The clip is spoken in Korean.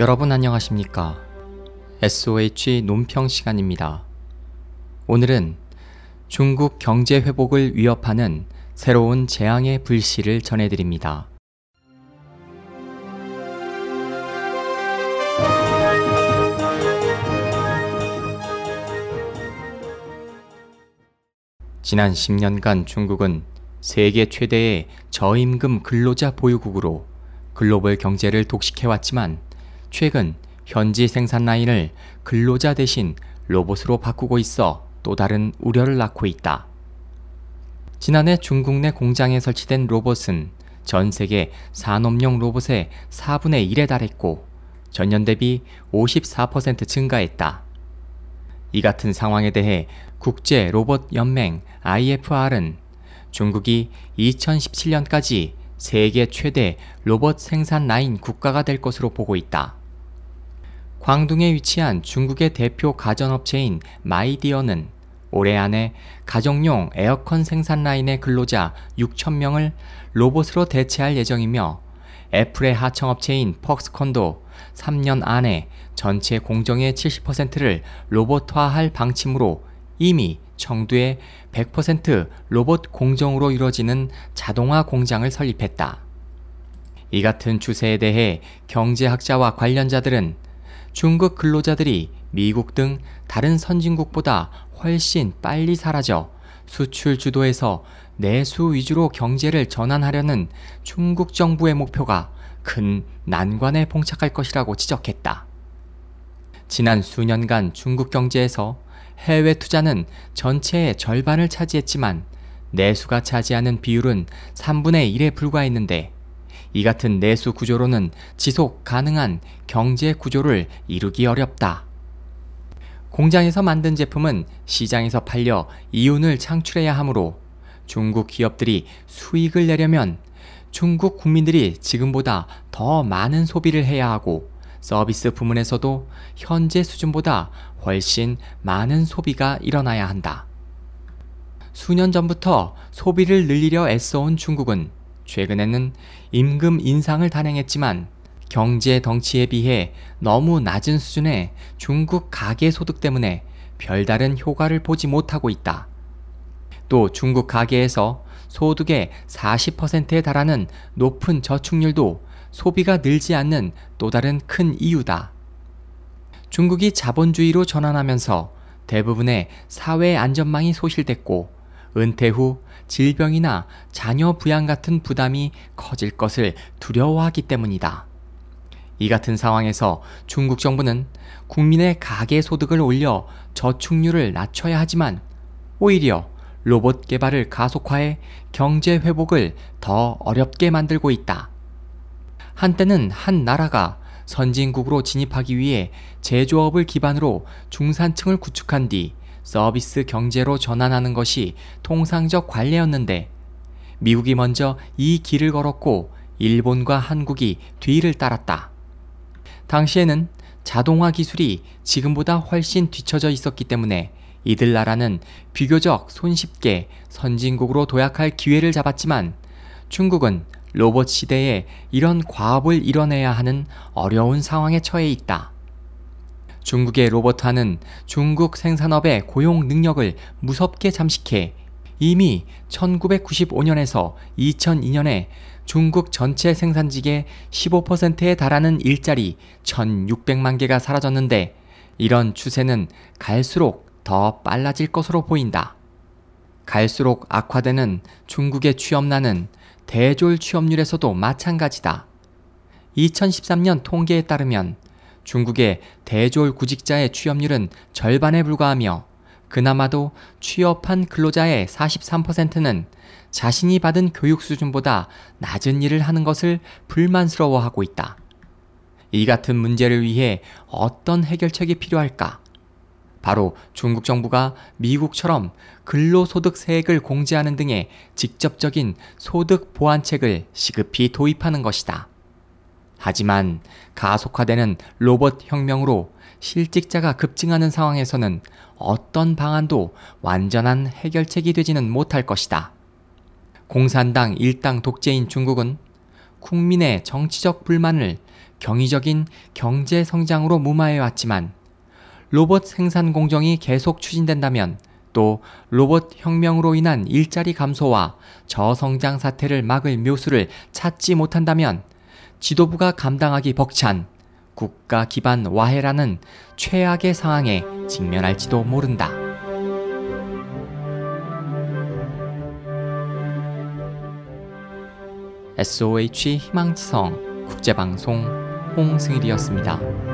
여러분 안녕하십니까? SOH 논평 시간입니다. 오늘은 중국 경제 회복을 위협하는 새로운 재앙의 불씨를 전해드립니다. 지난 10년간 중국은 세계 최대의 저임금 근로자 보유국으로 글로벌 경제를 독식해왔지만 최근 현지 생산 라인을 근로자 대신 로봇으로 바꾸고 있어 또 다른 우려를 낳고 있다. 지난해 중국 내 공장에 설치된 로봇은 전 세계 산업용 로봇의 4분의 1에 달했고 전년 대비 54% 증가했다. 이 같은 상황에 대해 국제 로봇 연맹 IFR은 중국이 2017년까지 세계 최대 로봇 생산 라인 국가가 될 것으로 보고 있다. 광둥에 위치한 중국의 대표 가전업체인 마이디어는 올해 안에 가정용 에어컨 생산 라인의 근로자 6천명을 로봇으로 대체할 예정이며 애플의 하청업체인 폭스콘도 3년 안에 전체 공정의 70%를 로봇화할 방침으로 이미 청두에 100% 로봇 공정으로 이루어지는 자동화 공장을 설립했다. 이 같은 추세에 대해 경제학자와 관련자들은 중국 근로자들이 미국 등 다른 선진국보다 훨씬 빨리 사라져 수출 주도에서 내수 위주로 경제를 전환하려는 중국 정부의 목표가 큰 난관에 봉착할 것이라고 지적했다. 지난 수년간 중국 경제에서 해외 투자는 전체의 절반을 차지했지만 내수가 차지하는 비율은 3분의 1에 불과했는데 이 같은 내수 구조로는 지속 가능한 경제 구조를 이루기 어렵다. 공장에서 만든 제품은 시장에서 팔려 이윤을 창출해야 하므로 중국 기업들이 수익을 내려면 중국 국민들이 지금보다 더 많은 소비를 해야 하고 서비스 부문에서도 현재 수준보다 훨씬 많은 소비가 일어나야 한다. 수년 전부터 소비를 늘리려 애써온 중국은 최근에는 임금 인상을 단행했지만 경제 덩치에 비해 너무 낮은 수준의 중국 가계 소득 때문에 별다른 효과를 보지 못하고 있다. 또 중국 가계에서 소득의 40%에 달하는 높은 저축률도 소비가 늘지 않는 또 다른 큰 이유다. 중국이 자본주의로 전환하면서 대부분의 사회 안전망이 소실됐고 은퇴 후 질병이나 자녀 부양 같은 부담이 커질 것을 두려워하기 때문이다. 이 같은 상황에서 중국 정부는 국민의 가계 소득을 올려 저축률을 낮춰야 하지만 오히려 로봇 개발을 가속화해 경제 회복을 더 어렵게 만들고 있다. 한때는 한 나라가 선진국으로 진입하기 위해 제조업을 기반으로 중산층을 구축한 뒤 서비스 경제로 전환하는 것이 통상적 관례였는데 미국이 먼저 이 길을 걸었고 일본과 한국이 뒤를 따랐다. 당시에는 자동화 기술이 지금보다 훨씬 뒤처져 있었기 때문에 이들 나라는 비교적 손쉽게 선진국으로 도약할 기회를 잡았지만 중국은 로봇 시대에 이런 과업을 이뤄내야 하는 어려운 상황에 처해 있다. 중국의 로봇화는 중국 생산업의 고용 능력을 무섭게 잠식해 이미 1995년에서 2002년에 중국 전체 생산직의 15%에 달하는 일자리 1,600만 개가 사라졌는데 이런 추세는 갈수록 더 빨라질 것으로 보인다. 갈수록 악화되는 중국의 취업난은 대졸 취업률에서도 마찬가지다. 2013년 통계에 따르면 중국의 대졸 구직자의 취업률은 절반에 불과하며 그나마도 취업한 근로자의 43%는 자신이 받은 교육 수준보다 낮은 일을 하는 것을 불만스러워하고 있다. 이 같은 문제를 위해 어떤 해결책이 필요할까? 바로 중국 정부가 미국처럼 근로소득세액을 공제하는 등의 직접적인 소득 보완책을 시급히 도입하는 것이다. 하지만 가속화되는 로봇 혁명으로 실직자가 급증하는 상황에서는 어떤 방안도 완전한 해결책이 되지는 못할 것이다. 공산당 일당 독재인 중국은 국민의 정치적 불만을 경이적인 경제 성장으로 무마해 왔지만 로봇 생산 공정이 계속 추진된다면 또 로봇 혁명으로 인한 일자리 감소와 저성장 사태를 막을 묘수를 찾지 못한다면 지도부가 감당하기 벅찬 국가 기반 와해라는 최악의 상황에 직면할지도 모른다. SOH 희망지성 국제방송 홍승일이었습니다.